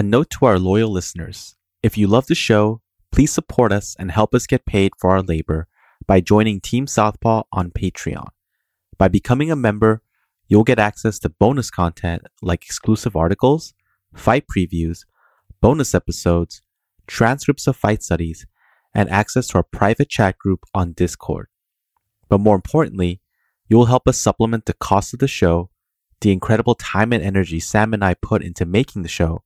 A note to our loyal listeners if you love the show, please support us and help us get paid for our labor by joining Team Southpaw on Patreon. By becoming a member, you'll get access to bonus content like exclusive articles, fight previews, bonus episodes, transcripts of fight studies, and access to our private chat group on Discord. But more importantly, you will help us supplement the cost of the show, the incredible time and energy Sam and I put into making the show,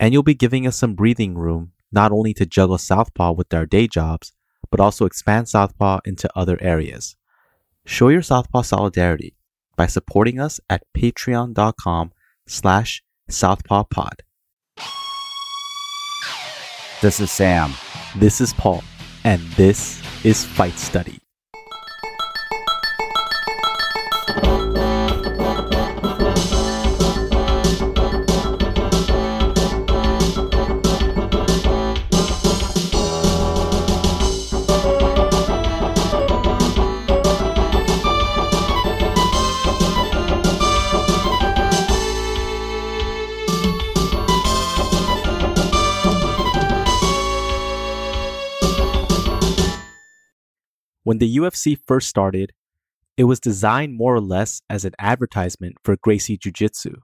and you'll be giving us some breathing room not only to juggle Southpaw with our day jobs, but also expand Southpaw into other areas. Show your Southpaw solidarity by supporting us at patreon.com slash southpawpod. This is Sam. This is Paul, and this is Fight Study. When the UFC first started, it was designed more or less as an advertisement for Gracie Jiu Jitsu.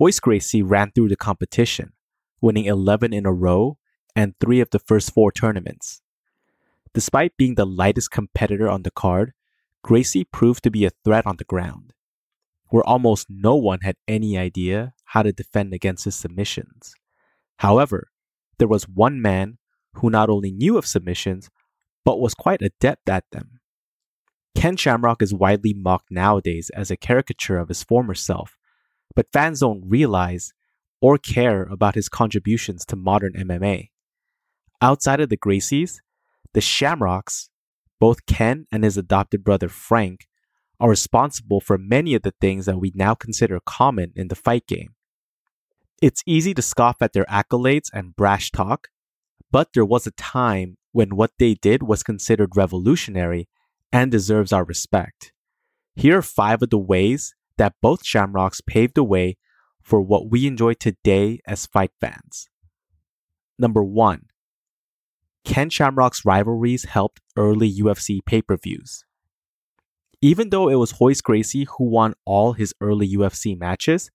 Royce Gracie ran through the competition, winning 11 in a row and three of the first four tournaments. Despite being the lightest competitor on the card, Gracie proved to be a threat on the ground, where almost no one had any idea how to defend against his submissions. However, there was one man who not only knew of submissions, but was quite adept at them. Ken Shamrock is widely mocked nowadays as a caricature of his former self, but fans don't realize or care about his contributions to modern MMA. Outside of the Gracies, the Shamrocks, both Ken and his adopted brother Frank, are responsible for many of the things that we now consider common in the fight game. It's easy to scoff at their accolades and brash talk, but there was a time when what they did was considered revolutionary and deserves our respect. Here are five of the ways that both Shamrocks paved the way for what we enjoy today as fight fans. Number one, Ken Shamrock's rivalries helped early UFC pay per views. Even though it was Royce Gracie who won all his early UFC matches,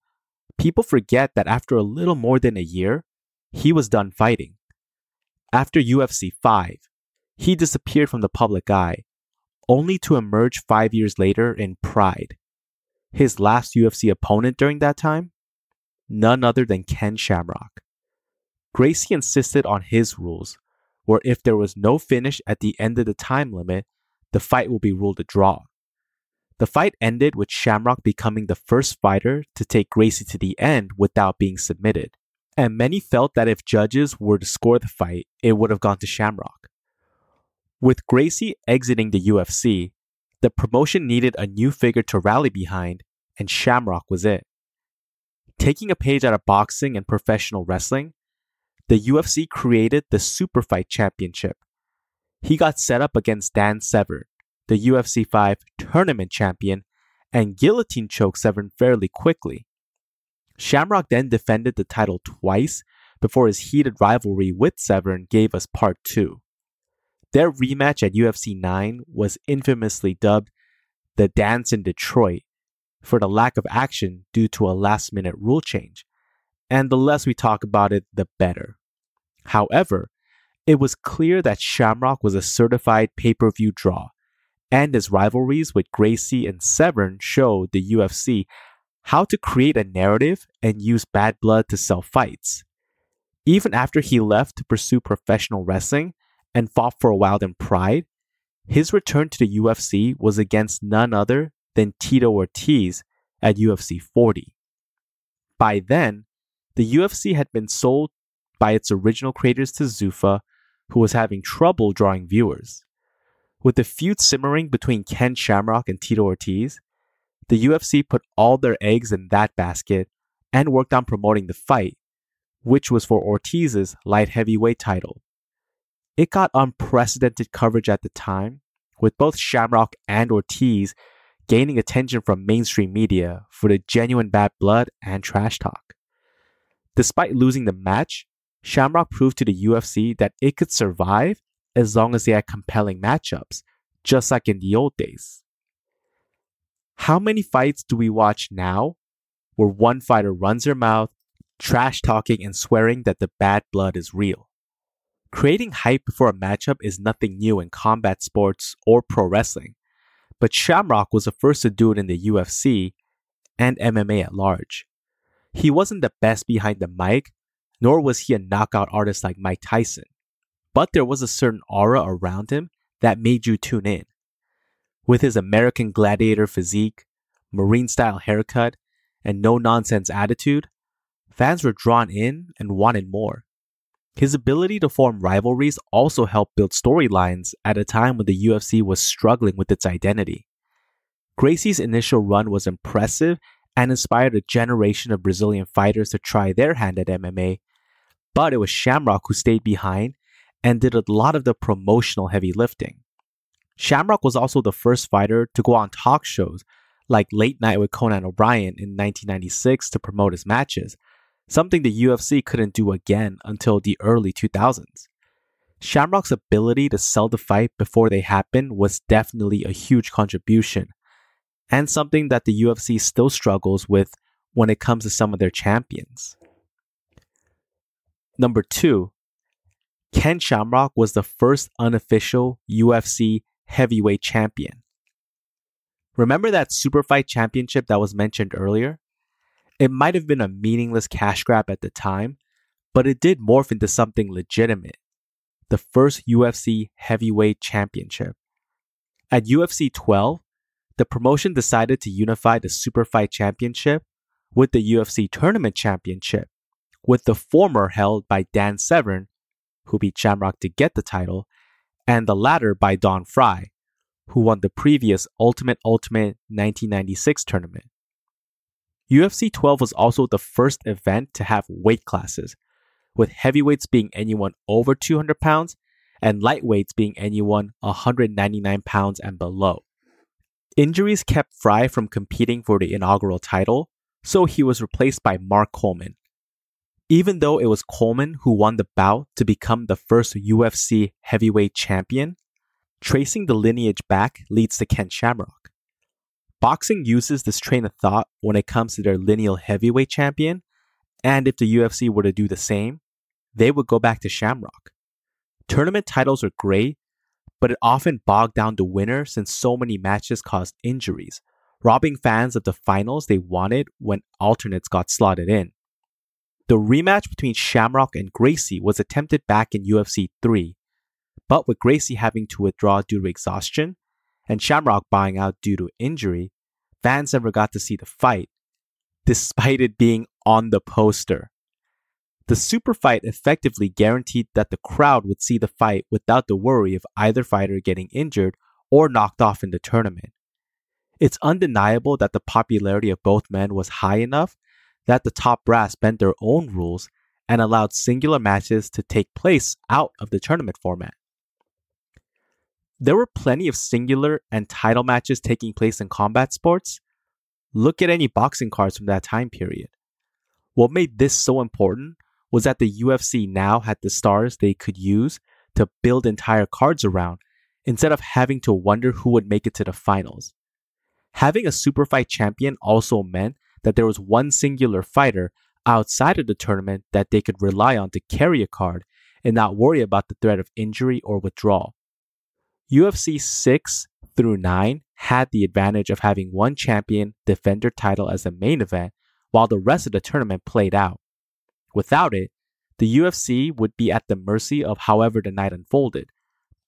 people forget that after a little more than a year, he was done fighting. After UFC 5, he disappeared from the public eye, only to emerge five years later in Pride. His last UFC opponent during that time? None other than Ken Shamrock. Gracie insisted on his rules, where if there was no finish at the end of the time limit, the fight will be ruled a draw. The fight ended with Shamrock becoming the first fighter to take Gracie to the end without being submitted and many felt that if judges were to score the fight, it would have gone to Shamrock. With Gracie exiting the UFC, the promotion needed a new figure to rally behind, and Shamrock was it. Taking a page out of boxing and professional wrestling, the UFC created the Super Fight Championship. He got set up against Dan Severn, the UFC 5 tournament champion, and guillotine choked Severn fairly quickly. Shamrock then defended the title twice before his heated rivalry with Severn gave us part 2. Their rematch at UFC 9 was infamously dubbed the Dance in Detroit for the lack of action due to a last minute rule change, and the less we talk about it, the better. However, it was clear that Shamrock was a certified pay per view draw, and his rivalries with Gracie and Severn showed the UFC how to create a narrative and use bad blood to sell fights. Even after he left to pursue professional wrestling and fought for a while in Pride, his return to the UFC was against none other than Tito Ortiz at UFC 40. By then, the UFC had been sold by its original creators to Zuffa, who was having trouble drawing viewers. With the feud simmering between Ken Shamrock and Tito Ortiz, the UFC put all their eggs in that basket and worked on promoting the fight, which was for Ortiz's light heavyweight title. It got unprecedented coverage at the time, with both Shamrock and Ortiz gaining attention from mainstream media for the genuine bad blood and trash talk. Despite losing the match, Shamrock proved to the UFC that it could survive as long as they had compelling matchups, just like in the old days. How many fights do we watch now where one fighter runs their mouth, trash talking and swearing that the bad blood is real? Creating hype before a matchup is nothing new in combat sports or pro wrestling, but Shamrock was the first to do it in the UFC and MMA at large. He wasn't the best behind the mic, nor was he a knockout artist like Mike Tyson, but there was a certain aura around him that made you tune in. With his American gladiator physique, Marine style haircut, and no nonsense attitude, fans were drawn in and wanted more. His ability to form rivalries also helped build storylines at a time when the UFC was struggling with its identity. Gracie's initial run was impressive and inspired a generation of Brazilian fighters to try their hand at MMA, but it was Shamrock who stayed behind and did a lot of the promotional heavy lifting. Shamrock was also the first fighter to go on talk shows like Late Night with Conan O'Brien in 1996 to promote his matches, something the UFC couldn't do again until the early 2000s. Shamrock's ability to sell the fight before they happened was definitely a huge contribution, and something that the UFC still struggles with when it comes to some of their champions. Number two, Ken Shamrock was the first unofficial UFC heavyweight champion. Remember that super fight championship that was mentioned earlier? It might have been a meaningless cash grab at the time, but it did morph into something legitimate the first UFC heavyweight championship. At UFC 12, the promotion decided to unify the Super Fight Championship with the UFC Tournament Championship, with the former held by Dan Severn who beat Shamrock to get the title, and the latter by Don Frye, who won the previous Ultimate Ultimate 1996 tournament. UFC 12 was also the first event to have weight classes, with heavyweights being anyone over 200 pounds and lightweights being anyone 199 pounds and below. Injuries kept Frye from competing for the inaugural title, so he was replaced by Mark Coleman, even though it was Coleman who won the bout to become the first UFC heavyweight champion, tracing the lineage back leads to Ken Shamrock. Boxing uses this train of thought when it comes to their lineal heavyweight champion, and if the UFC were to do the same, they would go back to Shamrock. Tournament titles are great, but it often bogged down the winner since so many matches caused injuries, robbing fans of the finals they wanted when alternates got slotted in. The rematch between Shamrock and Gracie was attempted back in UFC 3, but with Gracie having to withdraw due to exhaustion and Shamrock buying out due to injury, fans never got to see the fight, despite it being on the poster. The super fight effectively guaranteed that the crowd would see the fight without the worry of either fighter getting injured or knocked off in the tournament. It's undeniable that the popularity of both men was high enough that the top brass bent their own rules and allowed singular matches to take place out of the tournament format. There were plenty of singular and title matches taking place in combat sports. Look at any boxing cards from that time period. What made this so important was that the UFC now had the stars they could use to build entire cards around instead of having to wonder who would make it to the finals. Having a super fight champion also meant that there was one singular fighter outside of the tournament that they could rely on to carry a card and not worry about the threat of injury or withdrawal. UFC 6 through 9 had the advantage of having one champion defend their title as the main event while the rest of the tournament played out. Without it, the UFC would be at the mercy of however the night unfolded,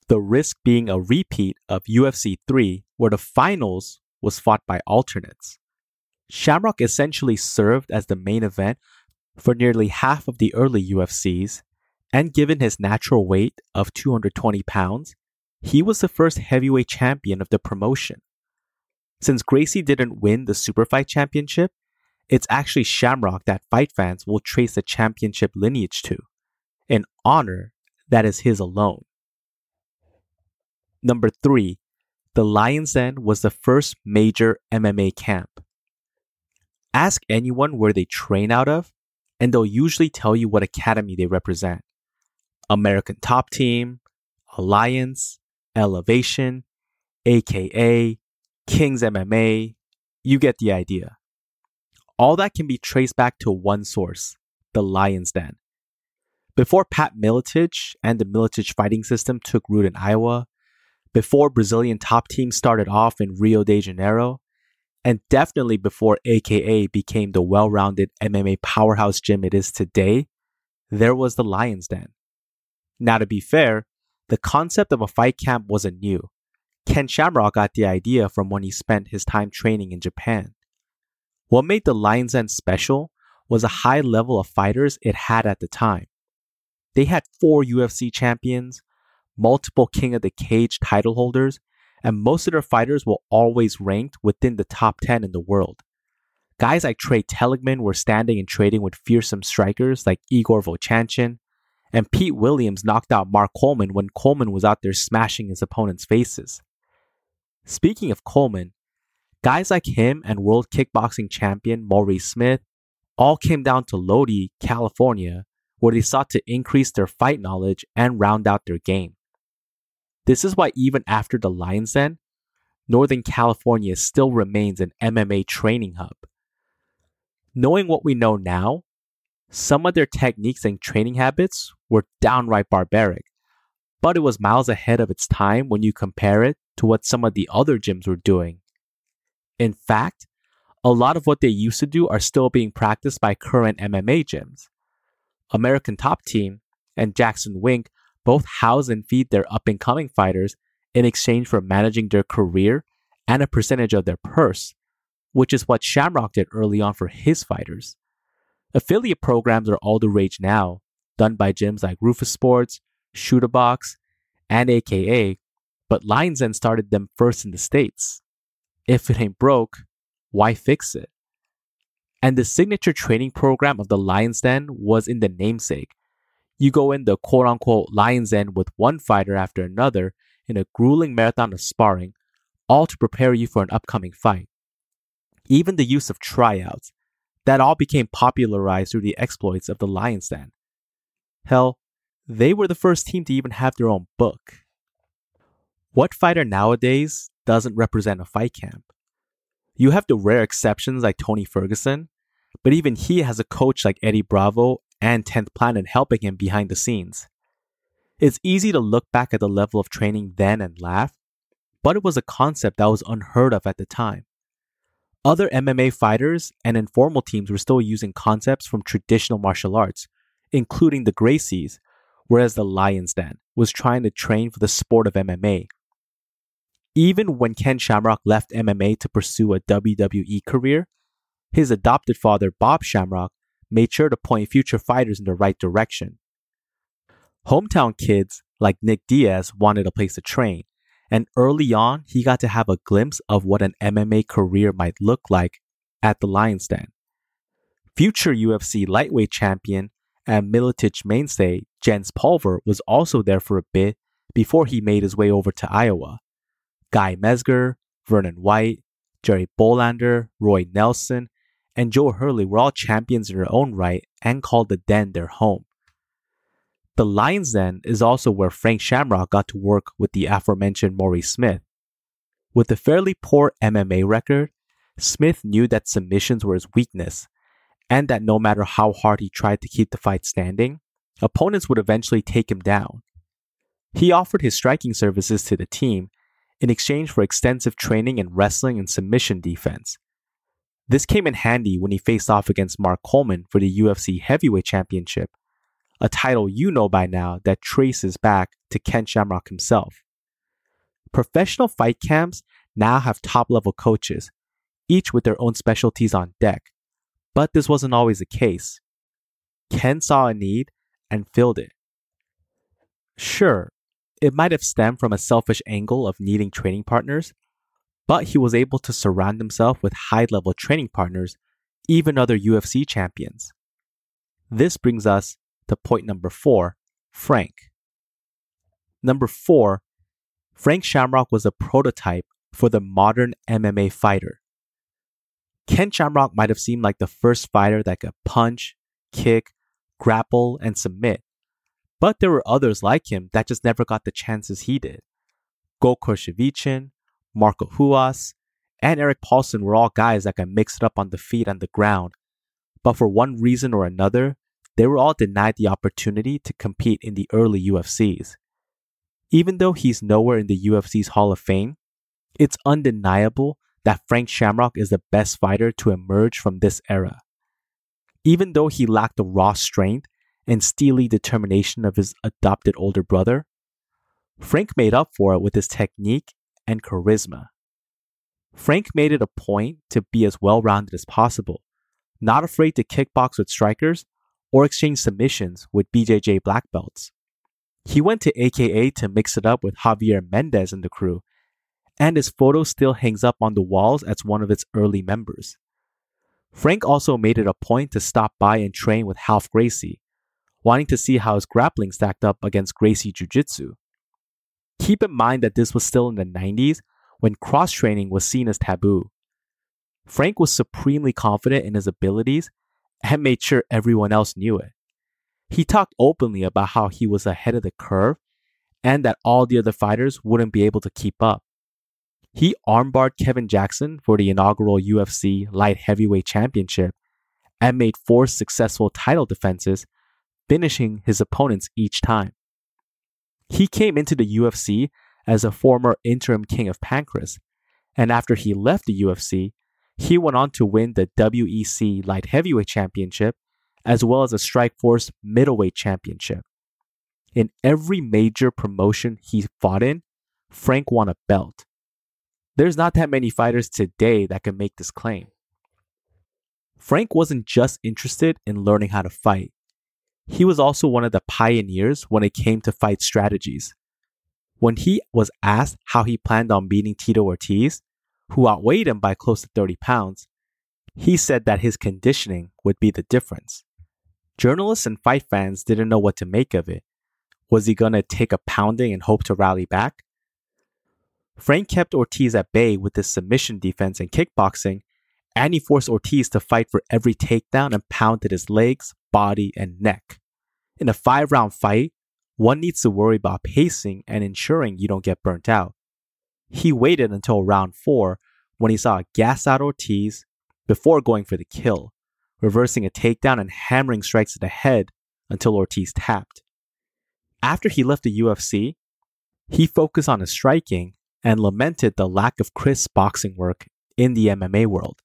the risk being a repeat of UFC 3 where the finals was fought by alternates. Shamrock essentially served as the main event for nearly half of the early UFCs, and given his natural weight of 220 pounds, he was the first heavyweight champion of the promotion. Since Gracie didn't win the Superfight Championship, it's actually Shamrock that fight fans will trace the championship lineage to, an honor that is his alone. Number 3. The Lion's Den was the first major MMA camp. Ask anyone where they train out of, and they'll usually tell you what academy they represent American Top Team, Alliance, Elevation, aka Kings MMA. You get the idea. All that can be traced back to one source the Lions Den. Before Pat Miletich and the Miletich fighting system took root in Iowa, before Brazilian top team started off in Rio de Janeiro, and definitely before AKA became the well rounded MMA powerhouse gym it is today, there was the Lions Den. Now, to be fair, the concept of a fight camp wasn't new. Ken Shamrock got the idea from when he spent his time training in Japan. What made the Lions Den special was a high level of fighters it had at the time. They had four UFC champions, multiple King of the Cage title holders, and most of their fighters were always ranked within the top 10 in the world. Guys like Tra Telligman were standing and trading with fearsome strikers like Igor Vovchanchyn, and Pete Williams knocked out Mark Coleman when Coleman was out there smashing his opponent's faces. Speaking of Coleman, guys like him and world kickboxing champion Maurice Smith all came down to Lodi, California, where they sought to increase their fight knowledge and round out their game. This is why, even after the Lions Den, Northern California still remains an MMA training hub. Knowing what we know now, some of their techniques and training habits were downright barbaric, but it was miles ahead of its time when you compare it to what some of the other gyms were doing. In fact, a lot of what they used to do are still being practiced by current MMA gyms. American Top Team and Jackson Wink both house and feed their up and coming fighters in exchange for managing their career and a percentage of their purse, which is what Shamrock did early on for his fighters. Affiliate programs are all the rage now, done by gyms like Rufus Sports, Shooter Box, and AKA, but Lions Den started them first in the States. If it ain't broke, why fix it? And the signature training program of the Lions Den was in the namesake, you go in the quote unquote lion's den with one fighter after another in a grueling marathon of sparring, all to prepare you for an upcoming fight. Even the use of tryouts, that all became popularized through the exploits of the Lions Den. Hell, they were the first team to even have their own book. What fighter nowadays doesn't represent a fight camp? You have the rare exceptions like Tony Ferguson, but even he has a coach like Eddie Bravo and 10th Planet helping him behind the scenes. It's easy to look back at the level of training then and laugh, but it was a concept that was unheard of at the time. Other MMA fighters and informal teams were still using concepts from traditional martial arts, including the Gracies, whereas the Lions Den was trying to train for the sport of MMA. Even when Ken Shamrock left MMA to pursue a WWE career, his adopted father, Bob Shamrock, made sure to point future fighters in the right direction. Hometown kids like Nick Diaz wanted a place to train, and early on, he got to have a glimpse of what an MMA career might look like at the Lions Den. Future UFC lightweight champion and Miletich mainstay Jens Pulver was also there for a bit before he made his way over to Iowa. Guy Mezger, Vernon White, Jerry Bohlander, Roy Nelson, and Joe Hurley were all champions in their own right and called the Den their home. The Lions Den is also where Frank Shamrock got to work with the aforementioned Maurice Smith. With a fairly poor MMA record, Smith knew that submissions were his weakness, and that no matter how hard he tried to keep the fight standing, opponents would eventually take him down. He offered his striking services to the team in exchange for extensive training in wrestling and submission defense, this came in handy when he faced off against Mark Coleman for the UFC Heavyweight Championship, a title you know by now that traces back to Ken Shamrock himself. Professional fight camps now have top level coaches, each with their own specialties on deck, but this wasn't always the case. Ken saw a need and filled it. Sure, it might have stemmed from a selfish angle of needing training partners, but he was able to surround himself with high level training partners, even other UFC champions. This brings us to point number four Frank. Number four, Frank Shamrock was a prototype for the modern MMA fighter. Ken Shamrock might have seemed like the first fighter that could punch, kick, grapple, and submit. But there were others like him that just never got the chances he did. Gokor Chivichyan, Marco Ruas, and Erik Paulson were all guys that got mixed up on the feet and the ground. But for one reason or another, they were all denied the opportunity to compete in the early UFCs. Even though he's nowhere in the UFC's Hall of Fame, it's undeniable that Frank Shamrock is the best fighter to emerge from this era. Even though he lacked the raw strength and steely determination of his adopted older brother, Frank made up for it with his technique and charisma. Frank made it a point to be as well rounded as possible, not afraid to kickbox with strikers or exchange submissions with BJJ black belts. He went to AKA to mix it up with Javier Mendez and the crew, and his photo still hangs up on the walls as one of its early members. Frank also made it a point to stop by and train with Ralph Gracie, wanting to see how his grappling stacked up against Gracie Jiu Jitsu. Keep in mind that this was still in the 90s when cross training was seen as taboo. Frank was supremely confident in his abilities and made sure everyone else knew it. He talked openly about how he was ahead of the curve and that all the other fighters wouldn't be able to keep up. He armbarred Kevin Jackson for the inaugural UFC Light Heavyweight Championship and made four successful title defenses, finishing his opponents each time. He came into the UFC as a former interim king of Pancrase, and after he left the UFC, he went on to win the WEC Light Heavyweight Championship as well as a Strikeforce Middleweight Championship. In every major promotion he fought in, Frank won a belt. There's not that many fighters today that can make this claim. Frank wasn't just interested in learning how to fight. He was also one of the pioneers when it came to fight strategies. When he was asked how he planned on beating Tito Ortiz, who outweighed him by close to 30 pounds, he said that his conditioning would be the difference. Journalists and fight fans didn't know what to make of it. Was he going to take a pounding and hope to rally back? Frank kept Ortiz at bay with his submission defense and kickboxing, and he forced Ortiz to fight for every takedown and pounded his legs, body, and neck. In a five round fight, one needs to worry about pacing and ensuring you don't get burnt out. He waited until round four when he saw a gas out Ortiz before going for the kill, reversing a takedown and hammering strikes to the head until Ortiz tapped. After he left the UFC, he focused on his striking and lamented the lack of crisp boxing work in the MMA world.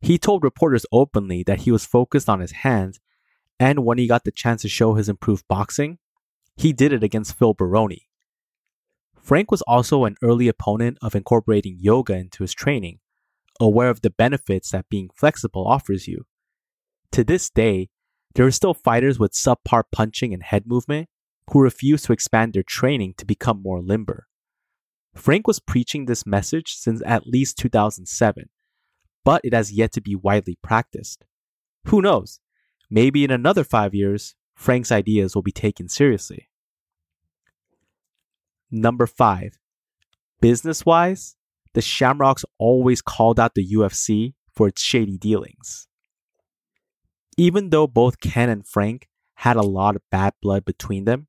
He told reporters openly that he was focused on his hands, and when he got the chance to show his improved boxing, he did it against Phil Baroni. Frank was also an early opponent of incorporating yoga into his training, aware of the benefits that being flexible offers you. To this day, there are still fighters with subpar punching and head movement who refuse to expand their training to become more limber. Frank was preaching this message since at least 2007, but it has yet to be widely practiced. Who knows? Maybe in another five years, Frank's ideas will be taken seriously. Number five, business wise, the Shamrocks always called out the UFC for its shady dealings. Even though both Ken and Frank had a lot of bad blood between them,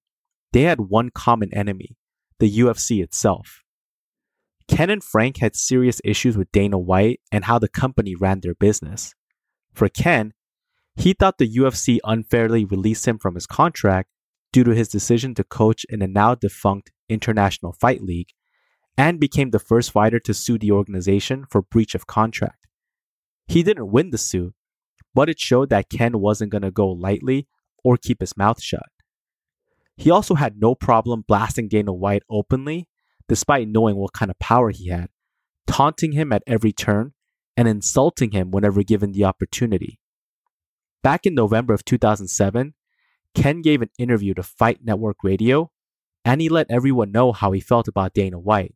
they had one common enemy the UFC itself. Ken and Frank had serious issues with Dana White and how the company ran their business. For Ken, he thought the UFC unfairly released him from his contract due to his decision to coach in a now defunct International Fight League and became the first fighter to sue the organization for breach of contract. He didn't win the suit, but it showed that Ken wasn't going to go lightly or keep his mouth shut. He also had no problem blasting Dana White openly, despite knowing what kind of power he had, taunting him at every turn and insulting him whenever given the opportunity. Back in November of 2007, Ken gave an interview to Fight Network Radio and he let everyone know how he felt about Dana White.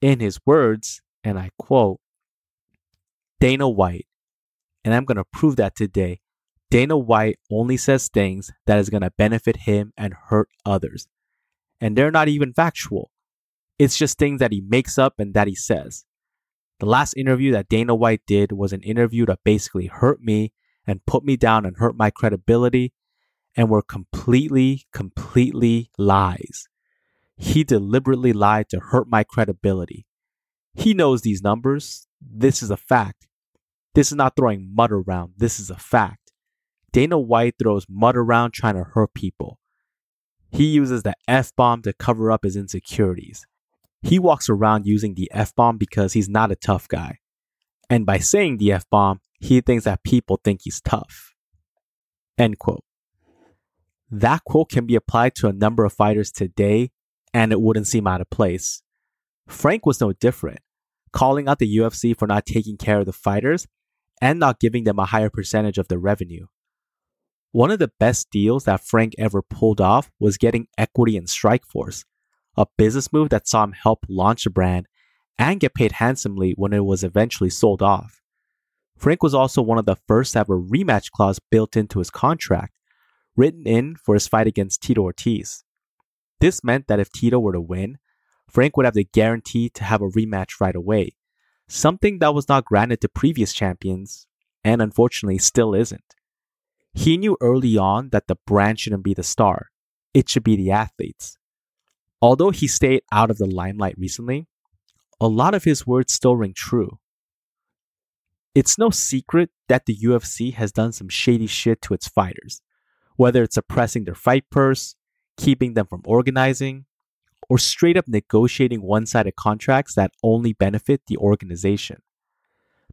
In his words, and I quote, Dana White and I'm going to prove that today. Dana White only says things that is going to benefit him and hurt others. And they're not even factual. It's just things that he makes up and that he says. The last interview that Dana White did was an interview that basically hurt me and put me down and hurt my credibility and were completely, completely lies. He deliberately lied to hurt my credibility. He knows these numbers. This is a fact. This is not throwing mud around. This is a fact. Dana White throws mud around trying to hurt people. He uses the F bomb to cover up his insecurities. He walks around using the F bomb because he's not a tough guy. And by saying the F bomb, he thinks that people think he's tough. End quote. That quote can be applied to a number of fighters today, and it wouldn't seem out of place. Frank was no different, calling out the UFC for not taking care of the fighters and not giving them a higher percentage of the revenue. One of the best deals that Frank ever pulled off was getting equity in Strikeforce, a business move that saw him help launch the brand and get paid handsomely when it was eventually sold off. Frank was also one of the first to have a rematch clause built into his contract, written in for his fight against Tito Ortiz. This meant that if Tito were to win, Frank would have the guarantee to have a rematch right away, something that was not granted to previous champions, and unfortunately still isn't. He knew early on that the brand shouldn't be the star, it should be the athletes. Although he stayed out of the limelight recently, a lot of his words still ring true. It's no secret that the UFC has done some shady shit to its fighters, whether it's suppressing their fight purse, keeping them from organizing, or straight up negotiating one sided contracts that only benefit the organization.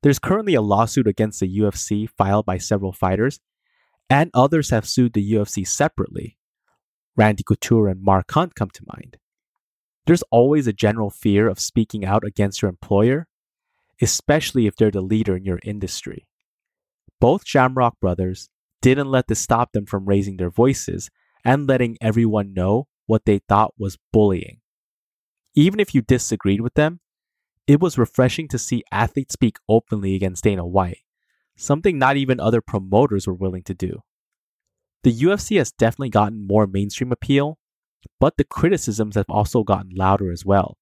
There's currently a lawsuit against the UFC filed by several fighters, and others have sued the UFC separately. Randy Couture and Mark Hunt come to mind. There's always a general fear of speaking out against your employer, especially if they're the leader in your industry. Both Shamrock brothers didn't let this stop them from raising their voices and letting everyone know what they thought was bullying. Even if you disagreed with them, it was refreshing to see athletes speak openly against Dana White, something not even other promoters were willing to do. The UFC has definitely gotten more mainstream appeal, but the criticisms have also gotten louder as well.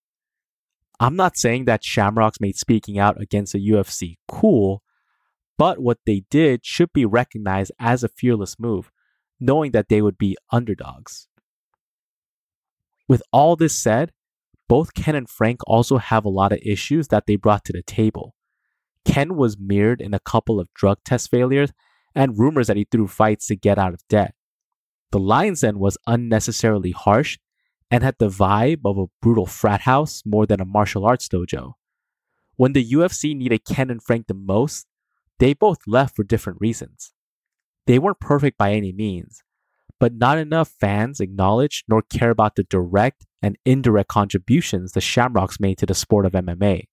I'm not saying that Shamrocks made speaking out against the UFC cool, but what they did should be recognized as a fearless move, knowing that they would be underdogs. With all this said, both Ken and Frank also have a lot of issues that they brought to the table. Ken was mirrored in a couple of drug test failures and rumors that he threw fights to get out of debt. The Lions Den was unnecessarily harsh and had the vibe of a brutal frat house more than a martial arts dojo. When the UFC needed Ken and Frank the most, they both left for different reasons. They weren't perfect by any means, but not enough fans acknowledge nor care about the direct and indirect contributions the Shamrocks made to the sport of MMA.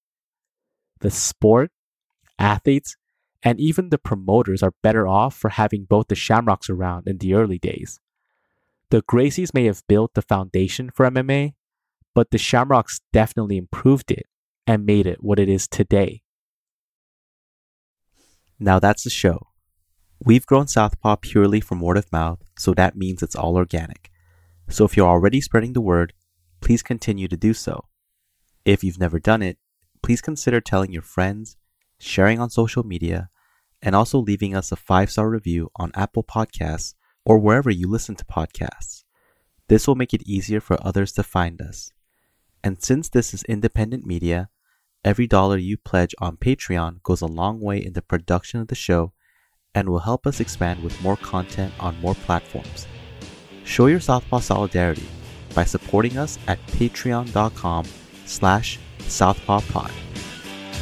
The sport, athletes, and even the promoters are better off for having both the Shamrocks around in the early days. The Gracies may have built the foundation for MMA, but the Shamrocks definitely improved it and made it what it is today. Now that's the show. We've grown Southpaw purely from word of mouth, so that means it's all organic. So if you're already spreading the word, please continue to do so. If you've never done it, please consider telling your friends, sharing on social media, and also leaving us a five star review on Apple Podcasts or wherever you listen to podcasts. This will make it easier for others to find us. And since this is independent media, every dollar you pledge on Patreon goes a long way in the production of the show and will help us expand with more content on more platforms. Show your Southpaw solidarity by supporting us at patreon.com slash southpawpod.